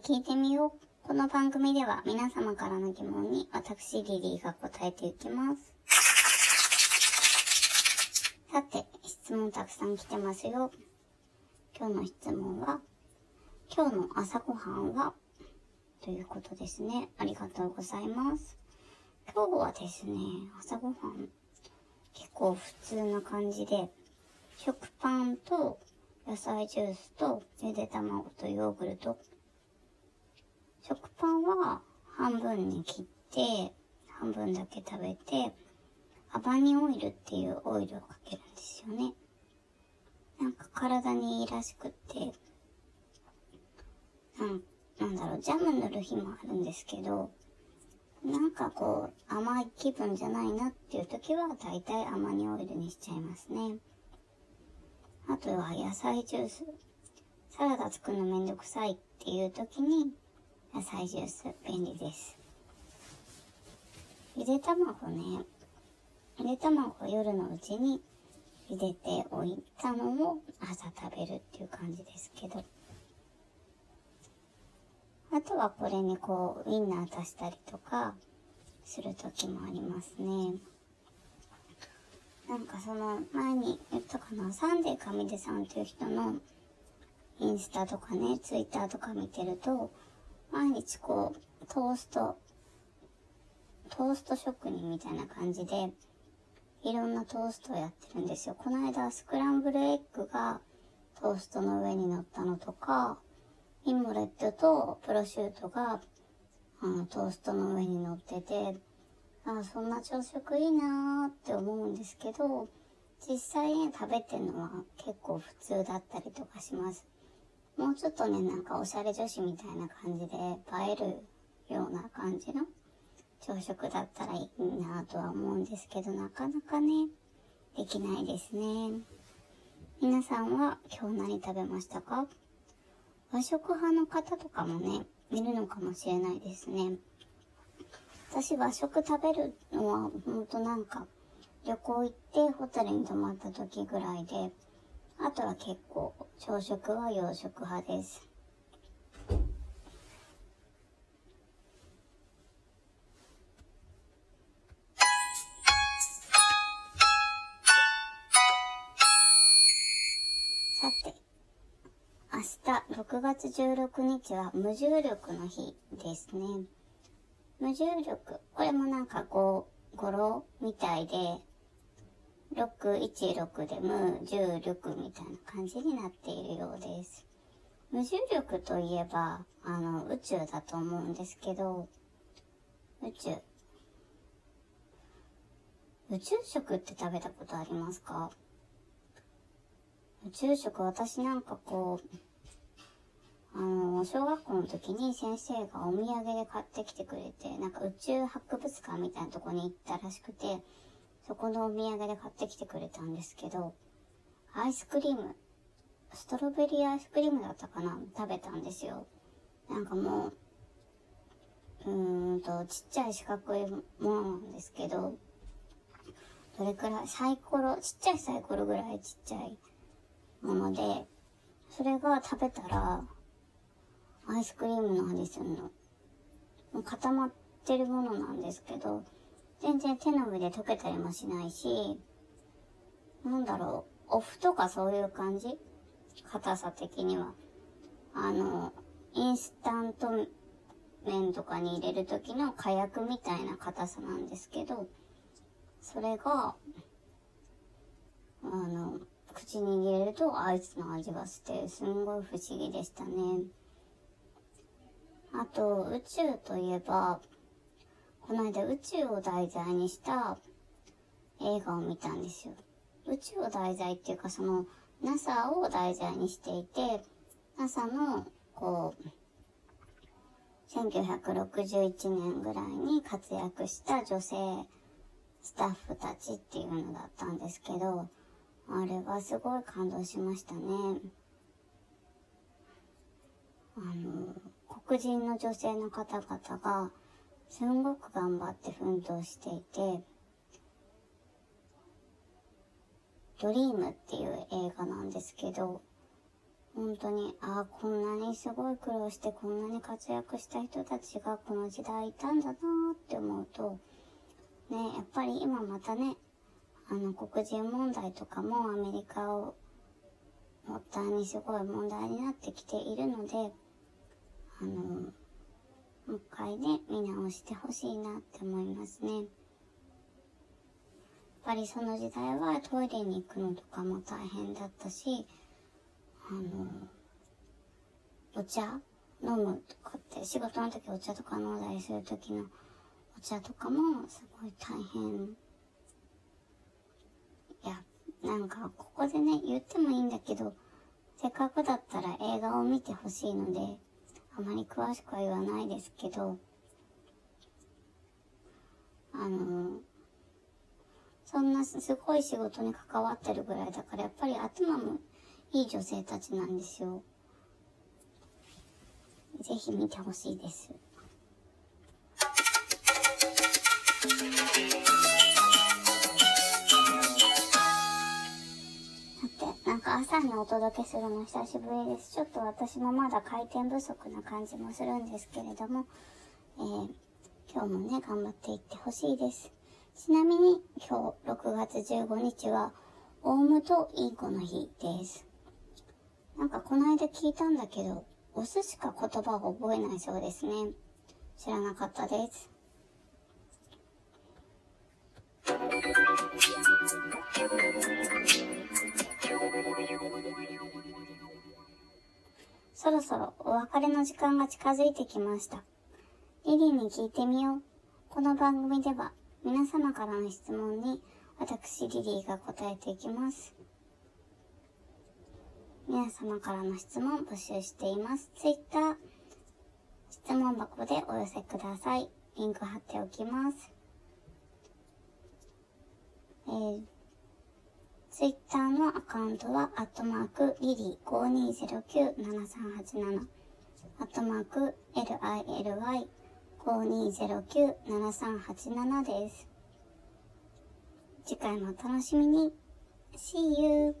聞いてみよう。この番組では皆様からの疑問に私リリーが答えていきます。さて、質問たくさん来てますよ。今日の質問は、今日の朝ごはんは？ということですね。ありがとうございます。今日はですね、朝ごはん結構普通な感じで、食パンと野菜ジュースとゆで卵とヨーグルト。食パンは半分に切って、半分だけ食べて、アバニオイルっていうオイルをかけるんですよね。なんか体にいいらしくって、なんなんだろう、ジャム塗る日もあるんですけど、なんかこう、甘い気分じゃないなっていう時は、だいたいアマニオイルにしちゃいますね。あとは野菜ジュース。サラダ作るのめんどくさいっていう時に、野菜ジュース便利です。ゆで卵ね。ゆで卵を夜のうちに茹でておいたのを朝食べるっていう感じですけど。あとはこれにこう、ウインナー足したりとか、する時もありますね。なんかその、前に言ったかな、サンデー上出さんっていう人の、インスタとかね、ツイッターとか見てると、毎日こう、トースト、トースト職人みたいな感じで、いろんなトーストをやってるんですよ。この間、スクランブルエッグがトーストの上に乗ったのとか、インモレットとプロシュートが、あの、トーストの上に乗ってて、あそんな朝食いいなーって思うんですけど、実際ね、食べてるのは結構普通だったりとかします。もうちょっとね、なんかおしゃれ女子みたいな感じで映えるような感じの朝食だったらいいなとは思うんですけど、なかなかね、できないですね。皆さんは今日何食べましたか？和食派の方とかもね、いるのかもしれないですね。私和食食べるのはほんとなんか旅行行ってホテルに泊まった時ぐらいで、あとは結構朝食は洋食派です。さて、明日6月16日は無重力の日ですね。無重力。これもなんかこう、語呂みたいで、616で無重力みたいな感じになっているようです。無重力といえば、あの、宇宙だと思うんですけど、宇宙。宇宙食って食べたことありますか？宇宙食私なんかこう、あの、小学校の時に先生がお土産で買ってきてくれて、なんか宇宙博物館みたいなとこに行ったらしくて、そこのお土産で買ってきてくれたんですけど、アイスクリーム、ストロベリーアイスクリームだったかな食べたんですよ。なんかもう、うーんと、ちっちゃい四角いものなんですけど、どれくらい、サイコロ、ちっちゃいサイコロぐらいちっちゃいもので、それが食べたら、アイスクリームの味するの。もう固まってるものなんですけど、全然手の上で溶けたりもしないし、なんだろう、お麩とかそういう感じ？硬さ的には。あの、インスタント麺とかに入れる時の火薬みたいな硬さなんですけど、それが、あの、口に入れるとアイスの味がして、すんごい不思議でしたね。あと、宇宙といえば、この間宇宙を題材にした映画を見たんですよ。宇宙を題材っていうかその NASA を題材にしていて、NASA のこう、1961年ぐらいに活躍した女性スタッフたちっていうのだったんですけど、あれはすごい感動しましたね。あの、黒人の女性の方々がすごく頑張って奮闘していて、ドリームっていう映画なんですけど、本当に、ああ、こんなにすごい苦労してこんなに活躍した人たちがこの時代いたんだなーって思うと、ね、やっぱり今またね、あの、黒人問題とかもアメリカを発端にすごい問題になってきているので、あの、もう一回ね、見直してほしいなって思いますね。やっぱりその時代はトイレに行くのとかも大変だったし、あの、お茶飲むとかって、仕事の時お茶とか飲んだりする時のお茶とかもすごい大変。いや、なんかここでね、言ってもいいんだけど、せっかくだったら映画を見てほしいので、あまり詳しくは言わないですけど、あの、そんなすごい仕事に関わってるぐらいだから、やっぱり頭もいい女性たちなんですよ。ぜひ見てほしいです。朝にお届けするの久しぶりです。ちょっと私もまだ回転不足な感じもするんですけれども、えー、今日もね、頑張っていってほしいです。ちなみに今日6月15日は、オウムとインコの日です。なんかこの間聞いたんだけど、オスしか言葉を覚えないそうですね。知らなかったです。そろお別れの時間が近づいてきました。リリーに聞いてみよう。この番組では皆様からの質問に私リリーが答えていきます。皆様からの質問募集しています。Twitter、質問箱でお寄せください。リンク貼っておきます。えー、ツイッターのアカウントは、アットマーク、リリー5209-7387、アットマーク、LILY5209-7387 です。次回もお楽しみに。See you!